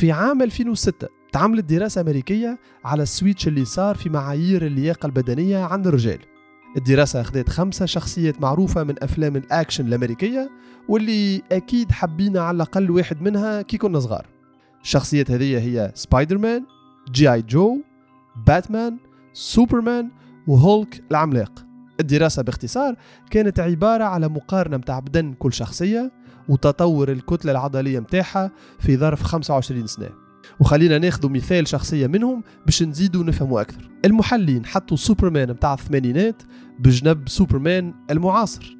في عام 2006 تعملت دراسة أمريكية على ال switch اللي صار في معايير اللياقة البدنية عند الرجال الدراسة أخذت خمسة شخصيات معروفة من أفلام الأكشن الأمريكية واللي أكيد حبينا على الأقل واحد منها كي كنا صغار. الشخصيات هذه هي سبايدر مان جي آي جو باتمان سوبرمان وهولك العملاق. الدراسة باختصار كانت عبارة على مقارنة متاع بدن كل شخصية وتطور الكتلة العضلية متاعها في ظرف 25 سنة. وخلينا ناخذ مثال شخصية منهم باش نزيدوا نفهموا أكثر. المحلين حطوا سوبرمان متاع الثمانينات بجنب سوبرمان المعاصر.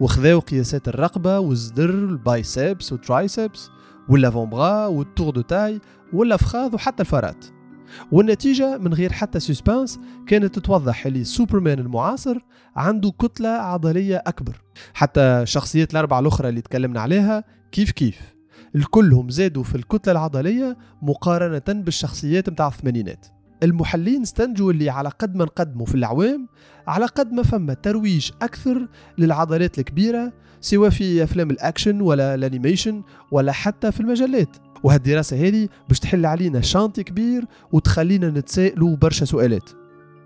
وخذاو قياسات الرقبة والزدر البايسبس والترايسبس واللافونبغا والتور دو تاي والأفخاذ وحتى الفارات والنتيجة من غير حتى suspense كانت توضح اللي سوبرمان المعاصر عنده كتلة عضلية أكبر. حتى شخصيات الأربعة الأخرى اللي تكلمنا عليها كيف كيف؟ الكلهم زادوا في الكتلة العضلية مقارنة بالشخصيات متاع الثمانينات. المحللين استنتجوا اللي على قد ما نقدموا في الأعوام على قد ما فما ترويج أكثر للعضلات الكبيرة سواء في أفلام الأكشن ولا ال animation ولا حتى في المجلات. وهالدراسة هذه باش تحل علينا chantier كبير وتخلينا نتسائلوا برشا سؤالات.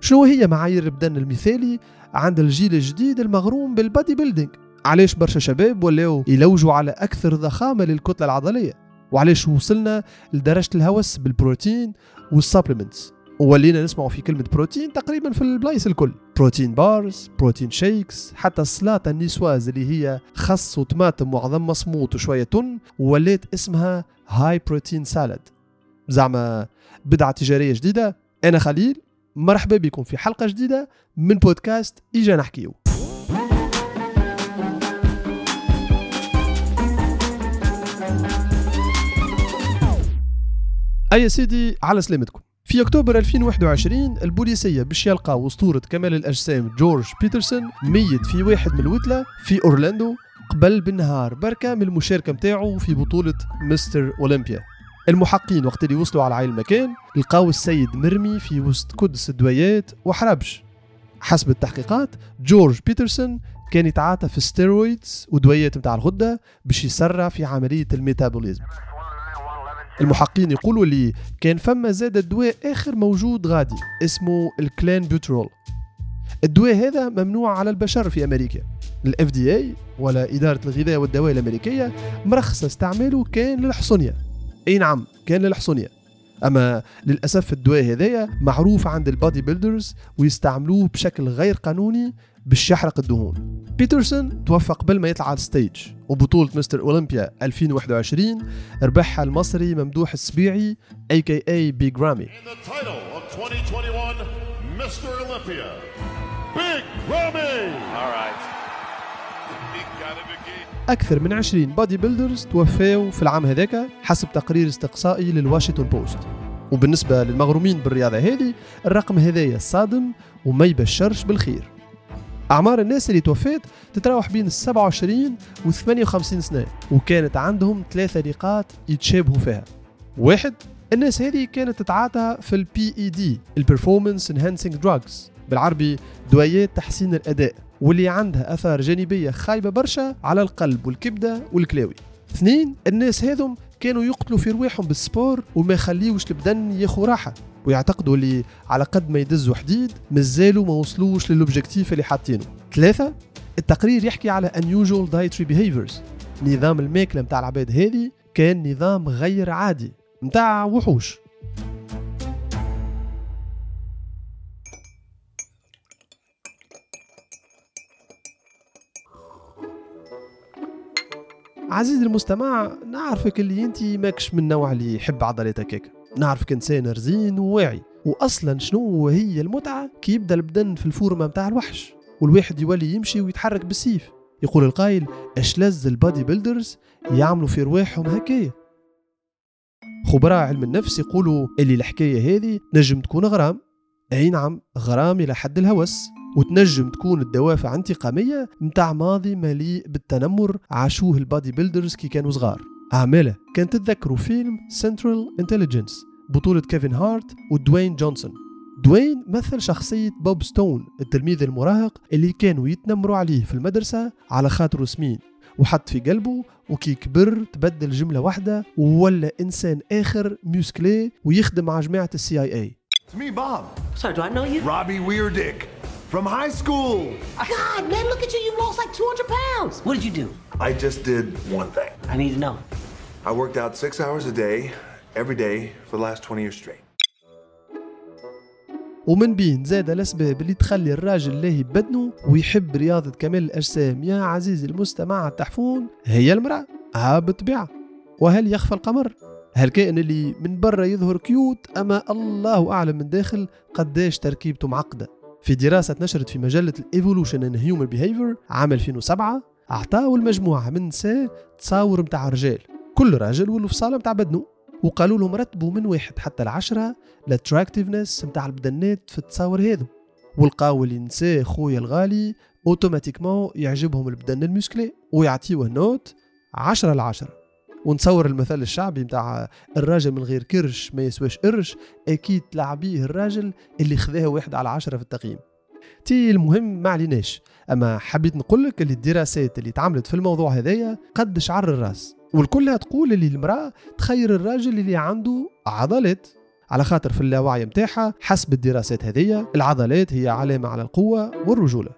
شنو هي معايير البدن المثالي عند الجيل الجديد المغروم بال bodybuilding علاش برشا شباب ولاو يلوجوا على أكثر ضخامة للكتلة العضلية؟ وعلاش وصلنا لدرجة الهوس بالبروتين وال supplements وولينا نسمعوا في كلمة بروتين تقريبا في البلايص الكل. protein bars protein shakes حتى السلاطة ال niçoise اللي هي خس وطماطم وعظم مصموط وشوية تن ولات اسمها high protein salad زعما بدعة تجارية جديدة. أنا خليل مرحبا بكم في حلقة جديدة من بودكاست إيجا نحكيو. أي سيدي على سلامتكم. في أكتوبر 2021 البوليسية باش يلقى أسطورة كمال الأجسام جورج بيترسون ميت في واحد من الوتلة في أورلاندو قبل بالنهار. بركة من المشاركة متاعه في بطولة مستر أولمبيا. المحققين وقت اللي وصلوا على عين المكان لقاو السيد مرمي في وسط كدس الدويات وحربش حسب التحقيقات جورج بيترسون كان يتعاطى في steroids ودويات متاع الغدة باش يسرع في عملية ال métabolisme. المحققين يقولوا اللي كان فما زادا دواء آخر موجود غادي اسمه ال clenbuterol الدواء هذا ممنوع على البشر في أمريكا. ال FDA ولا إدارة الغذاء والدواء الأمريكية مرخصة استعماله كان للحصونة أي نعم كان للحصونيه أما للأسف الدواء هذايا معروف عند ال bodybuilders ويستعملوه بشكل غير قانوني باش يحرق الدهون. بيترسون توفى قبل ما يطلع على ال stage وبطولة مستر أولمبيا 2021 ربحها المصري ممدوح السبيعي a.k.a. Big Ramy أكثر من 20 bodybuilders توفاوا في العام هذاك حسب تقرير استقصائي للواشنطن بوست. وبالنسبة للمغرومين بالرياضة هذه الرقم هذايا صادم وما يبشرش بالخير. أعمار الناس اللي توفيت تتراوح بين ال 27 و 58 سنة وكانت عندهم ثلاثة نقاط يتشابهوا فيها. واحد الناس هذه كانت تتعاطى في ال PED ال performance enhancing drugs بالعربي دويات تحسين الأداء. واللي عندها أثار جانبية خايبة برشا على القلب والكبدة والكلاوي. اثنين الناس هذم كانوا يقتلوا في رواحهم بال sport وما يخليوش البدن ياخو راحة ويعتقدوا اللي على قد ما يدزوا حديد مازالوا ما وصلوش لل objectif اللي حاطينه. ثلاثة التقرير يحكي على unusual dietary behaviors. نظام الماكلة متاع العباد هذه كان نظام غير عادي متاع وحوش. عزيزي المستمع نعرفك اللي أنت ماكش من النوع اللي يحب عضلات هكاك نعرفك انسان رزين وواعي. واصلا شنو هي المتعة؟ كي يبدأ البدن في الفورمة متاع الوحش. والواحد يولي يمشي ويتحرك بالسيف. يقول القايل اش لز ال bodybuilders يعملوا في رواحهم هكايا خبراء علم النفس يقولوا اللي الحكاية هذه تنجم تكون غرام. أي نعم غرام إلى حد الهوس. وتنجم تكون الدوافع انتقامية متاع ماضي مليء بالتنمر عاشوه ال bodybuilders كي كانوا صغار. أعمالة كان تتذكروا فيلم Central Intelligence بطولة كيفن هارت ودوين جونسون. دوين مثل شخصية بوب ستون التلميذ المراهق اللي كانوا يتنمروا عليه في المدرسة على خاطره سمين. وحط في قلبه وكي كبر تبدل جملة واحدة وولا إنسان آخر musclé ويخدم مع جماعة ال CIA It's me, Bob. Sorry, do I know you? Robbie Weirdick. From high school. God, man, look at you. You've lost like 200 pounds. What did you do? I just did one thing. I need to know. I worked out six hours a day, every day, for the last 20 years straight. ومن بين زاد الأسباب اللي تخلي الراجل لاهي ببدنه ويحب رياضة كمال الأجسام يا عزيزي المستمع التحفون هي المرأة ها بالطبيعة وهل يخفى القمر؟ هالكائن اللي من برا يظهر كيوت أما الله أعلم من داخل قداش تركيبته معقدة في دراسة نشرت في مجلة Evolution and Human Behavior عام 2007 أعطاوا المجموعة من نساء تصاور متاع رجال. كل راجل والفصالة متاع بدنه وقالوا لهم رتبوا من واحد حتى العشرة ال attractiveness متاع البدنات في التصاور هذو ولقاو اللي نساء خويا الغالي automatiquement يعجبهم البدن ال musclé ويعطيوه note عشرة العشرة ونتصور المثل الشعبي نتاع الراجل من غير كرش ما يسواش قرش أكيد تلعبيه الراجل اللي خذاها واحد على عشرة في التقييم. تي المهم ما عليناش. أما حبيت نقول لك اللي الدراسات اللي تعملت في الموضوع هذايا قد شعر الراس. والكلها تقول اللي المرأة تخير الراجل اللي عنده عضلات. على خاطر في اللاوعي متاعها حسب الدراسات هذية العضلات هي علامة على القوة والرجولة.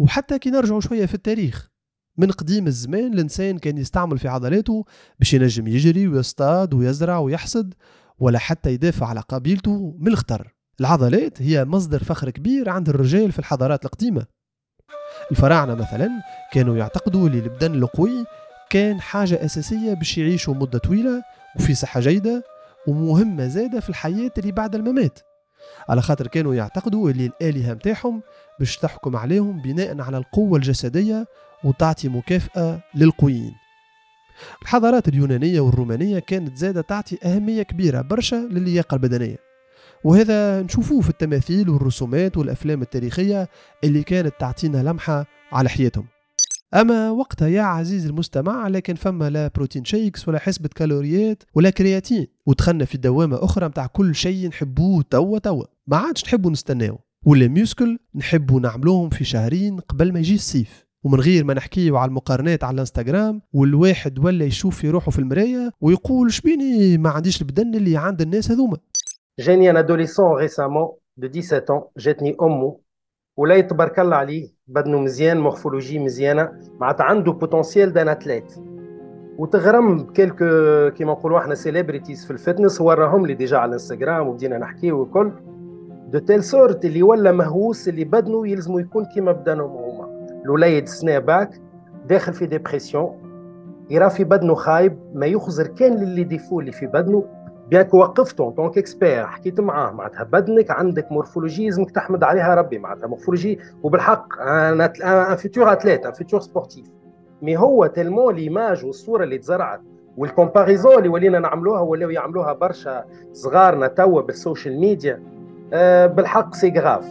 وحتى كي نرجعوا شوية في التاريخ من قديم الزمان الإنسان كان يستعمل في عضلاته باش ينجم يجري ويصطاد ويزرع ويحصد ولا حتى يدافع على قبيلته من الخطر. العضلات هي مصدر فخر كبير عند الرجال في الحضارات القديمة. الفراعنة مثلا كانوا يعتقدوا اللي البدن القوي كان حاجة أساسية باش يعيشوا مدة طويلة وفي صحة جيدة ومهمة زادة في الحياة اللي بعد الممات. على خاطر كانوا يعتقدوا اللي الآلهة متاعهم باش تحكم عليهم بناء على القوة الجسدية وتعطي مكافأة للقويين. الحضارات اليونانية والرومانية كانت زادة تعطي أهمية كبيرة برشا للياقة البدنية. وهذا نشوفوه في التماثيل والرسومات والأفلام التاريخية اللي كانت تعطينا لمحة على حياتهم. أما وقتها يا عزيزي المستمع لكن فما لا بروتين شيكس ولا حسبة كالوريات ولا كرياتين. ودخلنا في دوامة أخرى متاع كل شيء نحبوه توا توا. ما عادش نحبوا نستناو. ولا muscles نحبوا نعملوهم في شهرين قبل ما يجي الصيف. ومن غير ما نحكيو على المقارنات على الانستغرام والواحد ولا يشوف في روحه في المراية ويقول شبيني ما عنديش البدن اللي عند الناس هذوما. جاني un adolescent récemment de 17 جاتني أمه ولا تبارك الله عليه بدنه مزيان morphologie مزيانة معناتها عنده potentiel d'un athlète وتغرم ب quelques كيما نقولوا إحنا celebrities في ال fitness وراهم لي déjà على الانستغرام وبدينا نحكي والكل de telle sorte اللي ولا مهووس اللي بدنه يلزمو يكون كيما بدنهم هما. الوليد سناباك داخل في dépression يرى في بدنه خايب ما يخزر كان ل les défauts اللي في بدنه bien que وقفته en tant qu'expert حكيت معاه معناتها بدنك عندك morphologie لازمك تحمد عليها ربي معناتها morphologie. وبالحق أنا un futur athlète un futur sportif mais هو tellement l'image والصورة اللي تزرعت. و ال comparaison اللي ولينا نعملوها ولاو يعملوها برشا صغارنا توا بال social media. بالحق c'est grave.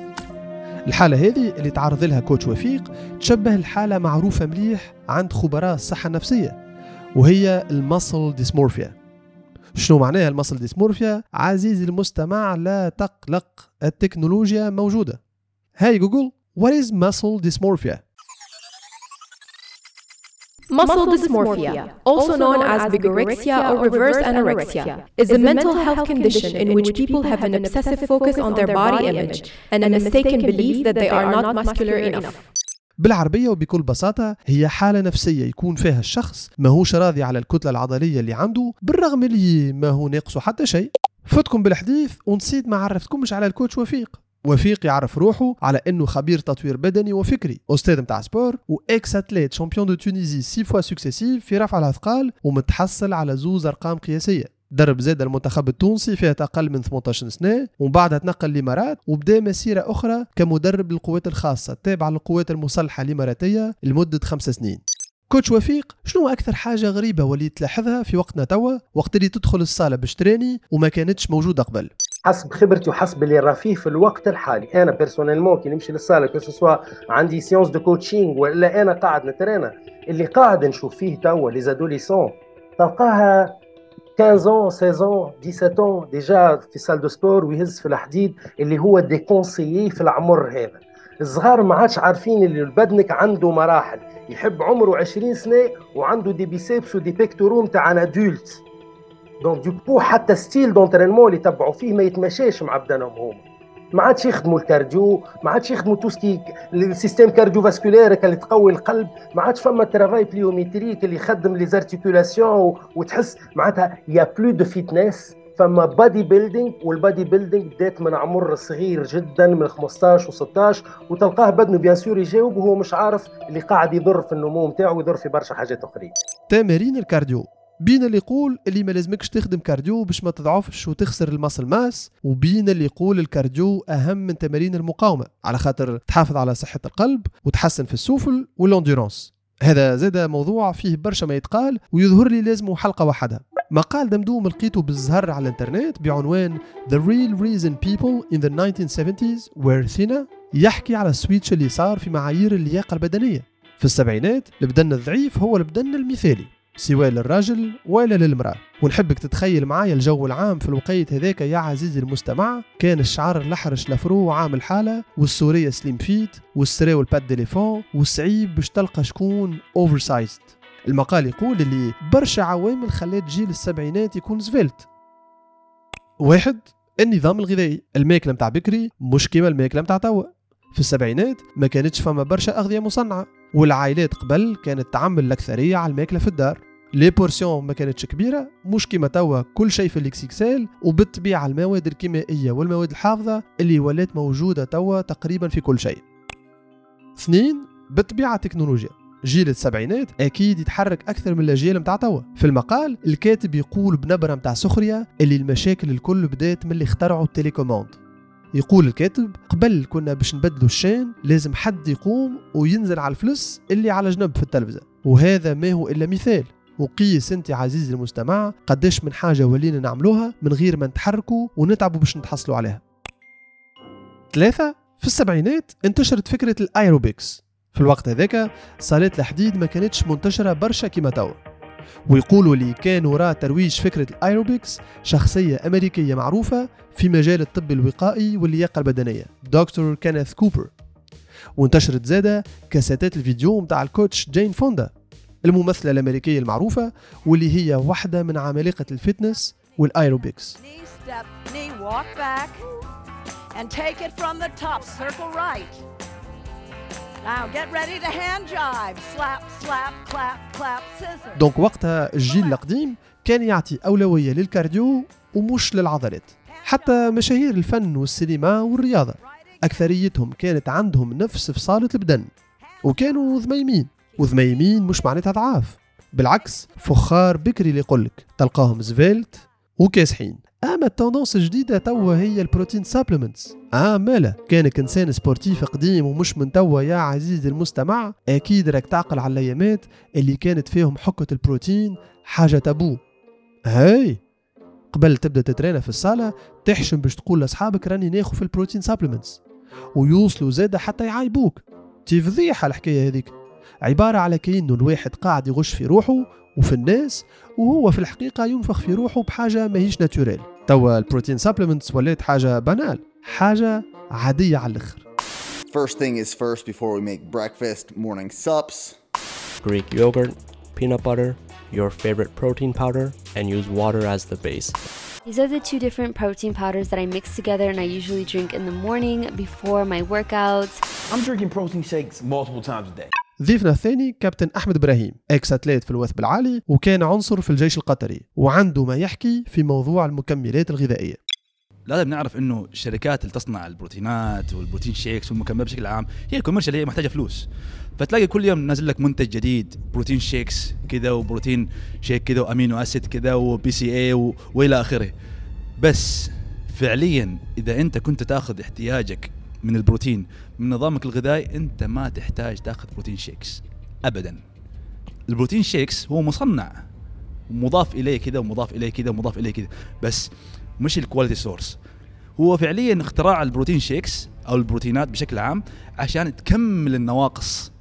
الحالة هذه اللي تعرض لها coach وفيق تشبه الحالة معروفة مليح عند خبراء الصحة النفسية وهي ال muscle dysmorphia. شنو معناها ال muscle dysmorphia؟ عزيزي المستمع لا تقلق التكنولوجيا موجودة. Hey Google What is muscle dysmorphia? Muscle dysmorphia, also known as bigorexia or reverse anorexia, is a mental health condition in which people have an obsessive focus on their body image and a mistaken belief that they are not muscular enough. بالعربية وبكل بساطة هي حالة نفسية يكون فيها الشخص ماهوش راضي على الكتلة العضلية اللي عنده بالرغم اللي ما هو ناقصه حتى شيء فتكم بالحديث ونسيت ما عرفتكمش على ال coach وفيق وفيق يعرف روحه على إنه خبير تطوير بدني وفكري. أستاذ متاع sport و ex-athlète champion de Tunisie six fois successives في رفع الأثقال ومتحصل على زوز أرقام قياسية. درب زادة المنتخب التونسي فئة أقل من 18 سنة ومن بعدها تنقل الإمارات وبدأ مسيرة أخرى كمدرب للقوات الخاصة التابعة للقوات المسلحة الإماراتية لمدة خمس سنين. coach وفيق شنو أكثر حاجة غريبة وليت تلاحظها في وقتنا توا وقت اللي تدخل الصالة باش تترانى وما كانتش موجودة قبل؟ حسب خبرتي وحسب اللي راه فيه في الوقت الحالي. أنا personnellement كي نمشي للصالة que ce soit عندي séance de coaching ولا أنا قاعد نترانا اللي قاعد نشوف فيه توا les adolescents تلقاها 15 ans 16 ans 17 ans déjà في salle de sport ويهز في الحديد اللي هو déconseillé في العمر هذا. الصغار ما عادش عارفين اللي البدنك عنده مراحل. يحب عمره 20 سنة وعنده des biceps و des pectoraux نتاع un adulte donc du coup حتى style d'entraînement اللي تبعوا فيه ما يتمشاش مع بدنهم هما. ما عادش يخدموا ال cardio ما عادش يخدموا tout ce qui ال système cardiovasculaire اللي تقوي القلب ما عادش فما travail pliométrique اللي يخدم les articulations وتحس معناتها y a plus de fitness فما bodybuilding و ال bodybuilding بدات من عمر صغير جدا من 15 و16 وتلقاه بدنه bien sûr يجاوب وهو مش عارف اللي قاعد يضر في النمو نتاعو ويضر في برشا حاجات اخرين تمارين ال cardio. بين اللي يقول اللي ما لازمكش تخدم cardio باش ما تضعفش وتخسر ال muscle mass وبين اللي يقول ال cardio أهم من تمارين المقاومة على خاطر تحافظ على صحة القلب وتحسن في ال souffle و ال endurance هذا زاد موضوع فيه برشا ما يتقال ويظهر لي لازم حلقة وحدها مقال دمدوم لقيته بالزهر على الإنترنت بعنوان The Real Reason People in the 1970s Were Thinner يحكي على ال switch اللي صار في معايير اللياقة البدنية. في السبعينات البدن الضعيف هو البدن المثالي. سواء للراجل ولا للمرأة. ونحبك تتخيل معايا الجو العام في الوقيت هذاك يا عزيزي المستمع. كان الشعر الأحرش l'afro عامل حالة والسورية slim fit والسراول ال pattes d'éléphant والصعيب باش تلقى شكون oversized المقال يقول اللي برشا عوامل خلات جيل السبعينات يكون svelte. واحد النظام الغذائي الماكلة متاع بكري مش كيما الماكلة متاع توا. في السبعينات ما كانتش فما برشا أغذية مصنعة والعائلات قبل كانت تعمل الأكثرية على الماكلة في الدار. les portions ما كانتش كبيرة مش كيما توا كل شيء في الاكسيكسال وبالطبيعة المواد الكيميائية والمواد الحافظة اللي ولات موجودة توا تقريبا في كل شيء. اثنين بالطبيعة التكنولوجيا جيل السبعينات أكيد يتحرك أكثر من الأجيال متاع توا. في المقال الكاتب يقول بنبرة متاع سخرية اللي المشاكل الكل بدات من اللي اخترعوا التليكوموند. يقول الكاتب قبل كنا باش نبدلوا الشان لازم حد يقوم وينزل على الفلس اللي على جنب في التلفزة. وهذا ما هو إلا مثال. وقيس انت عزيزي المستمع قداش من حاجة ولينا نعملوها من غير ما نتحركوا ونتعبوا باش نتحصلوا عليها. ثلاثة في السبعينات انتشرت فكرة الايروبكس في الوقت هذاك صالات الحديد ما كانتش منتشرة برشا كيما توا ويقولوا لي كان وراء ترويج فكرة الايروبكس شخصية أمريكية معروفة في مجال الطب الوقائي واللياقة البدنية. دكتور كينيث كوبر. وانتشرت زادة كاسيتات الفيديو متاع ال coach جين فوندا. الممثلة الأمريكية المعروفة واللي هي واحدة من عمالقة ال fitness وال aerobics. C'est ça. donc وقتها الجيل القديم كان يعطي أولوية لل cardio ومش للعضلات حتى مشاهير الفن والسينما والرياضة. أكثريتهم كانت عندهم نفس فصالة البدن وكانوا ذميمين وذميمين مش معناتها ضعاف. بالعكس فخار بكري اللي يقولك. تلقاهم زفيلت وكاسحين. أما ال tendance الجديدة توا هي ال protein supplements آه مالا. كانك إنسان sportif قديم ومش من توا يا عزيزي المستمع أكيد راك تعقل على الأيامات اللي كانت فيهم حكة البروتين حاجة تابو. هاي! قبل تبدأ تترينا في الصالة تحشم باش تقول لأصحابك راني ناخذ في ال protein supplements ويوصلوا زادة حتى يعايبوك. تي فضيحه الحكاية هذيك. عباره على كأنه الواحد قاعد يغش في روحه وفي الناس وهو في الحقيقة ينفخ في روحه بحاجه ماهيش naturelle توا ال protein supplements ولات حاجة banale حاجة عاديه على الآخر First thing is first before we make breakfast, morning sups. Greek yogurt, peanut butter, your favorite protein powder, and use water as the base. These are the two different protein powders that I mix together and I usually drink in the morning before my workouts. I'm drinking protein shakes multiple times a day. ضيفنا الثاني كابتن أحمد إبراهيم إكس أتليت في الوثب العالي وكان عنصر في الجيش القطري وعنده ما يحكي في موضوع المكملات الغذائية لازم نعرف إنه الشركات اللي تصنع البروتينات وال protein shakes والمكملات بشكل عام هي commercial هي محتاجة فلوس فتلاقي كل يوم نازل لك منتج جديد protein shakes كذا و protein shake كذا و amino acid كذا و BCAA. وإلى آخره بس فعليا إذا أنت كنت تأخذ احتياجك من البروتين. من نظامك الغذائي أنت ما تحتاج تأخذ protein shakes. ابدا. ال protein shakes هو مصنع. مضاف إليه كذا ومضاف إليه كذا ومضاف إليه كذا. بس مش ال quality source هو فعليا اختراع ال protein shakes أو البروتينات بشكل عام عشان تكمل النواقص.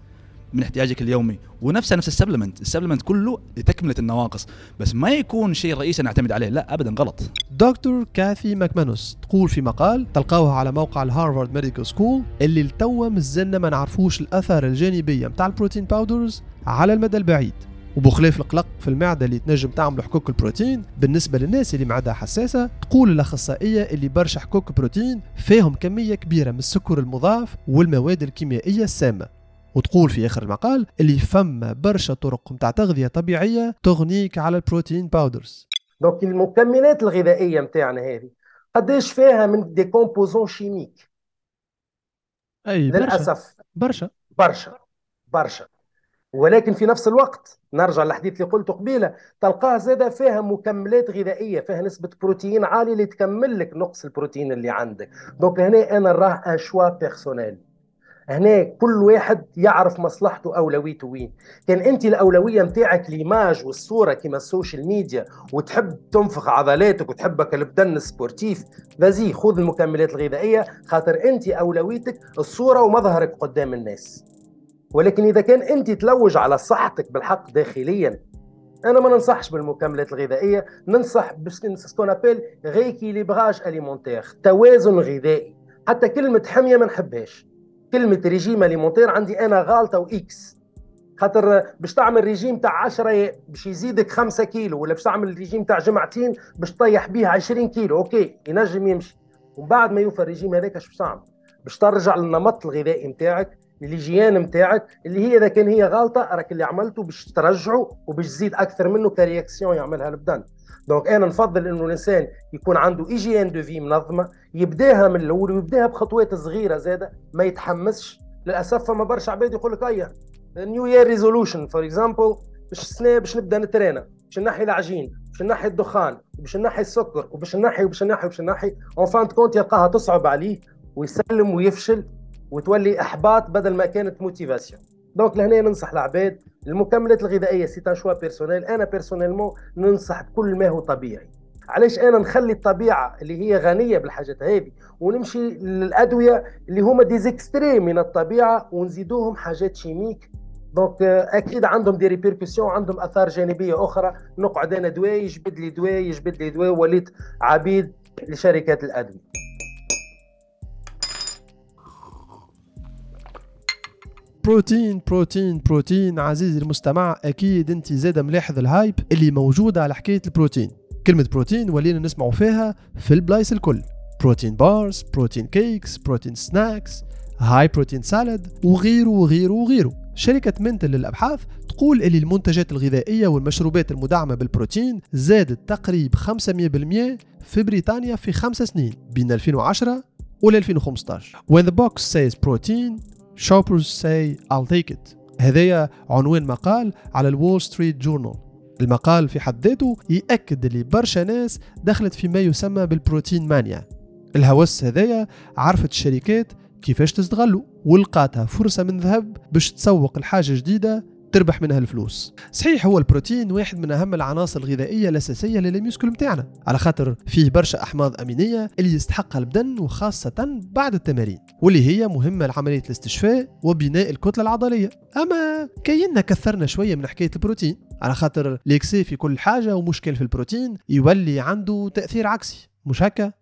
من احتياجك اليومي. ونفسها نفس ال supplement. ال supplement كله لتكملة النواقص. بس ما يكون شيء رئيسي نعتمد عليه. لا ابدا غلط. دكتور كاثي ماكمانوس تقول في مقال تلقاوها على موقع ال Harvard Medical School اللي التوا مازلنا ما نعرفوش الاثار الجانبية متاع ال protein powders على المدى البعيد. وبخلاف القلق في المعدة اللي تنجم تعمل حكوك البروتين بالنسبة للناس اللي معدها حساسة تقول الأخصائية اللي برشا حكوك بروتين فيهم كمية كبيرة من السكر المضاف والمواد الكيميائية السامة. وتقول في آخر المقال اللي فما برشا طرق متاع تغذية طبيعية تغنيك على ال protein powders donc المكملات الغذائيه متاعنا هذه قداش فيها من des composants chimiques أي برشا للأسف. برشا. برشا. برشا. ولكن في نفس الوقت نرجع للحديث اللي قلته قبيلة تلقاه زاده فيها مكملات غذائية فيها نسبة بروتين عالية اللي تكمل لك نقص البروتين اللي عندك. donc هنا أنا نراه un choix personnel هنا كل واحد يعرف مصلحته أولويته وين. كان أنت الأولوية نتاعك l'image والصورة كما ال social media وتحب تنفخ عضلاتك وتحبك البدن sportif vas-y خذ المكملات الغذائية خاطر أنت أولويتك الصورة ومظهرك قدام الناس. ولكن إذا كان أنت تلوج على صحتك بالحق داخليا أنا ما ننصحش بالمكملات الغذائية ننصح ب ce qu'on appelle rééquilibrage alimentaire توازن غذائي. حتى كلمة حمية ما نحبهاش. كلمة régime alimentaire عندي أنا غالطة واكس خاطر باش تعمل ريجيم تاع 10 باش يزيدك 5 كيلو ولا باش تعمل ريجيم تاع جمعتين باش تطيح به 20 كيلو OK ينجم يمشي. ومن بعد ما يوفى الريجيم هذاك اش باش تعمل؟ باش ترجع للنمط الغذائي نتاعك ال hygiène نتاعك اللي هي إذا كان هي غلطه راك اللي عملته باش ترجعه وباش تزيد أكثر منه ك réaction يعملها البدن. donc أنا نفضل إنه الإنسان يكون عنده hygiène de vie منظمة يبداها من الأول ويبداها بخطوات صغيرة زادة ما يتحمسش. للأسف فما برشا عباد يقول لك أيا new year resolution for example باش السنة باش نبدأ نترينا باش نحي العجين باش نحي الدخان وباش نحي السكر وباش نحي وباش نحي وباش نحي. en fin de compte يلقاها تصعب عليه ويسلم ويفشل وتولي إحباط بدل ما كانت motivation donc لهنا ننصح العباد المكملات الغذائية c'est choix personnel أنا personnellement ننصح بكل ما هو طبيعي. علاش أنا نخلي الطبيعة اللي هي غنية بالحاجات هذه ونمشي للأدوية اللي هما des extraits من الطبيعة ونزيدوهم حاجات chimiques donc أكيد عندهم des répercussions عندهم آثار جانبية أخرى. نقعد أنا دواء يجبد لي دواء يجبد لي دواء وليت عبيد لشركات الأدوية. بروتين بروتين بروتين. عزيزي المستمع أكيد أنت زاد ملاحظ ال hype اللي موجوده على حكاية البروتين. كلمة بروتين ولينا نسمعوا فيها في البلايص الكل. protein bars protein cakes protein snacks high protein salad وغيره وغيره وغيره. شركة منتل للأبحاث تقول اللي المنتجات الغذائية والمشروبات المدعمة بالبروتين زادت تقريب 500% في بريطانيا في خمس سنين بين 2010 و 2015 When the box says protein shoppers say I'll take it. هذايا عنوان مقال على ال Wall Street Journal. المقال في حد ذاته يأكد اللي برشا ناس دخلت في ما يسمى بال protein mania. الهوس هذايا عرفت الشركات كيفاش تستغلوا ولقاتها فرصة من ذهب باش تسوق الحاجة جديدة تربح منها الفلوس. صحيح هو البروتين واحد من أهم العناصر الغذائية الأساسية لل muscle متاعنا على خاطر فيه برشا أحماض أمينية اللي يستحقها البدن وخاصة بعد التمارين واللي هي مهمة لعملية الاستشفاء وبناء الكتلة العضلية. أما كينا كثرنا شوية من حكاية البروتين على خاطر ليكسي في كل حاجة ومشكل في البروتين يولي عنده تأثير عكسي مش هكا؟